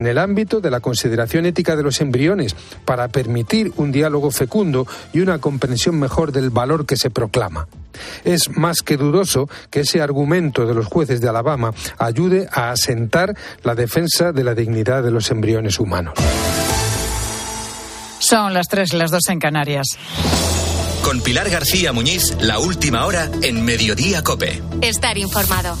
en el ámbito de la consideración ética de los embriones para permitir un diálogo fecundo y una comprensión mejor del valor que se proclama. Es más que dudoso que ese argumento de los jueces de Alabama ayude a asentar la defensa de la dignidad de los embriones humanos. Son las tres, las dos en Canarias. Con Pilar García Muñiz, la última hora en Mediodía Cope. Estar informado.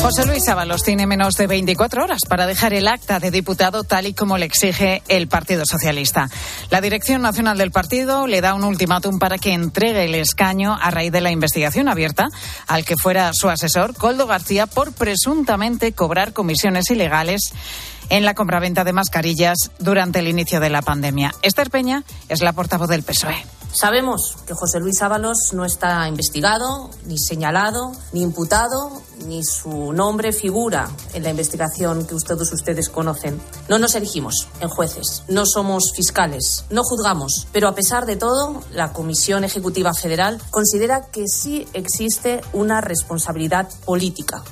José Luis Ábalos tiene menos de 24 horas para dejar el acta de diputado tal y como le exige el Partido Socialista. La Dirección Nacional del Partido le da un ultimátum para que entregue el escaño a raíz de la investigación abierta al que fuera su asesor, Coldo García, por presuntamente cobrar comisiones ilegales en la compraventa de mascarillas durante el inicio de la pandemia. Esther Peña es la portavoz del PSOE. Sabemos que José Luis Ábalos no está investigado, ni señalado, ni imputado, ni su nombre figura en la investigación que todos ustedes conocen. No nos elegimos en jueces, no somos fiscales, no juzgamos, pero a pesar de todo, la Comisión Ejecutiva Federal considera que sí existe una responsabilidad política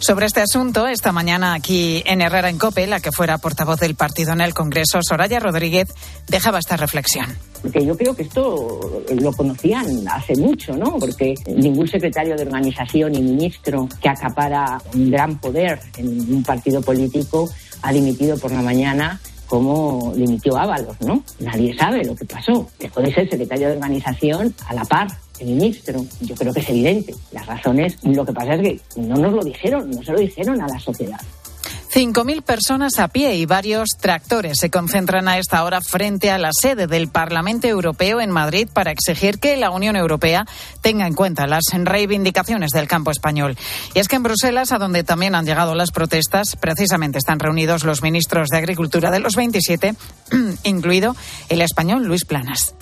sobre este asunto, esta mañana aquí en Herrera en Cope, la que fuera portavoz del partido en el Congreso, Soraya Rodríguez, dejaba esta reflexión. Porque yo creo que esto lo conocían hace mucho, ¿no? Porque ningún secretario de organización y ministro que acapara un gran poder en un partido político ha dimitido por la mañana como dimitió Ábalos, ¿no? Nadie sabe lo que pasó. Dejó de ser secretario de organización a la par el ministro. Yo creo que es evidente. Las razones, lo que pasa es que no nos lo dijeron, no se lo dijeron a la sociedad. 5.000 personas a pie y varios tractores se concentran a esta hora frente a la sede del Parlamento Europeo en Madrid para exigir que la Unión Europea tenga en cuenta las reivindicaciones del campo español. Y es que en Bruselas, a donde también han llegado las protestas, precisamente están reunidos los ministros de Agricultura de los 27, incluido el español Luis Planas.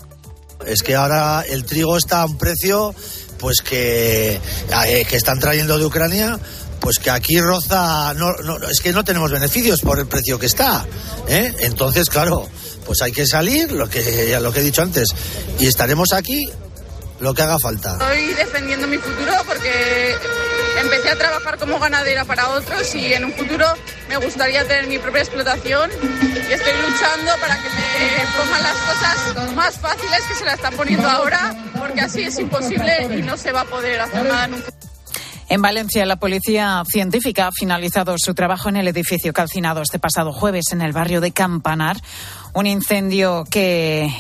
Es que ahora el trigo está a un precio pues que, eh, que están trayendo de Ucrania pues que aquí roza, no, es que no tenemos beneficios por el precio que está. ¿eh? Entonces, claro, pues hay que salir, lo que, lo que he dicho antes, y estaremos aquí lo que haga falta. Estoy defendiendo mi futuro porque empecé a trabajar como ganadera para otros y en un futuro me gustaría tener mi propia explotación y estoy luchando para que me pongan las cosas más fáciles que se las están poniendo ahora porque así es imposible y no se va a poder hacer nada futuro. En Valencia, la policía científica ha finalizado su trabajo en el edificio calcinado este pasado jueves en el barrio de Campanar. Un incendio que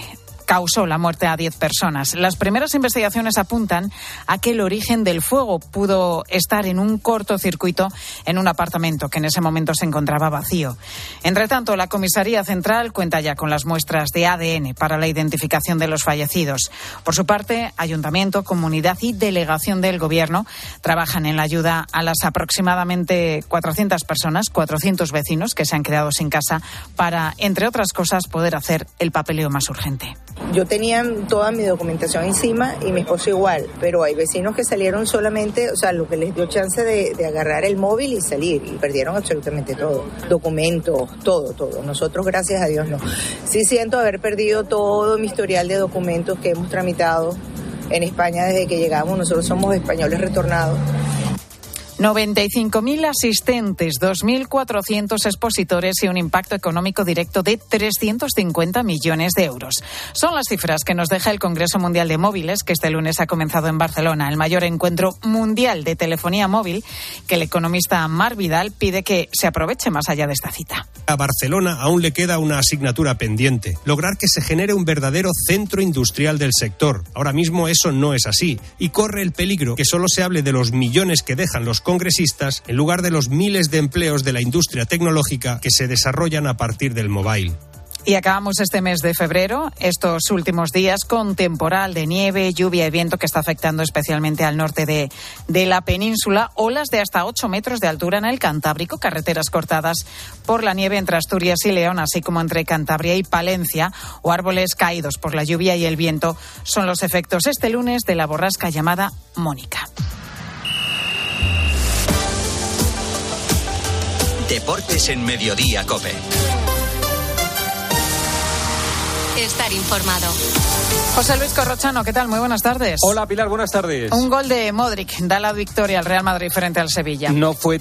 causó la muerte a 10 personas. Las primeras investigaciones apuntan a que el origen del fuego pudo estar en un cortocircuito en un apartamento que en ese momento se encontraba vacío. Entre tanto, la Comisaría Central cuenta ya con las muestras de ADN para la identificación de los fallecidos. Por su parte, Ayuntamiento, Comunidad y Delegación del Gobierno trabajan en la ayuda a las aproximadamente 400 personas, 400 vecinos que se han quedado sin casa para, entre otras cosas, poder hacer el papeleo más urgente. Yo tenía toda mi documentación encima y mi esposo igual, pero hay vecinos que salieron solamente, o sea, lo que les dio chance de, de agarrar el móvil y salir y perdieron absolutamente todo, documentos, todo, todo. Nosotros, gracias a Dios, no. Sí siento haber perdido todo mi historial de documentos que hemos tramitado en España desde que llegamos. Nosotros somos españoles retornados 95.000 asistentes, 2.400 expositores y un impacto económico directo de 350 millones de euros. Son las cifras que nos deja el Congreso Mundial de Móviles, que este lunes ha comenzado en Barcelona, el mayor encuentro mundial de telefonía móvil, que el economista Mar Vidal pide que se aproveche más allá de esta cita. A Barcelona aún le queda una asignatura pendiente, lograr que se genere un verdadero centro industrial del sector. Ahora mismo eso no es así y corre el peligro que solo se hable de los millones que dejan los congresistas en lugar de los miles de empleos de la industria tecnológica que se desarrollan a partir del mobile. Y acabamos este mes de febrero, estos últimos días, con temporal de nieve, lluvia y viento que está afectando especialmente al norte de, de, la península. Olas de hasta 8 metros de altura en el Cantábrico, carreteras cortadas por la nieve entre Asturias y León, así como entre Cantabria y Palencia, o árboles caídos por la lluvia y el viento, son los efectos este lunes de la borrasca llamada Mónica. Deportes en Mediodía, Cope. Estar informado. José Luis Corrochano, ¿qué tal? Muy buenas tardes. Hola Pilar, buenas tardes. Un gol de Modric da la victoria al Real Madrid frente al Sevilla. No fue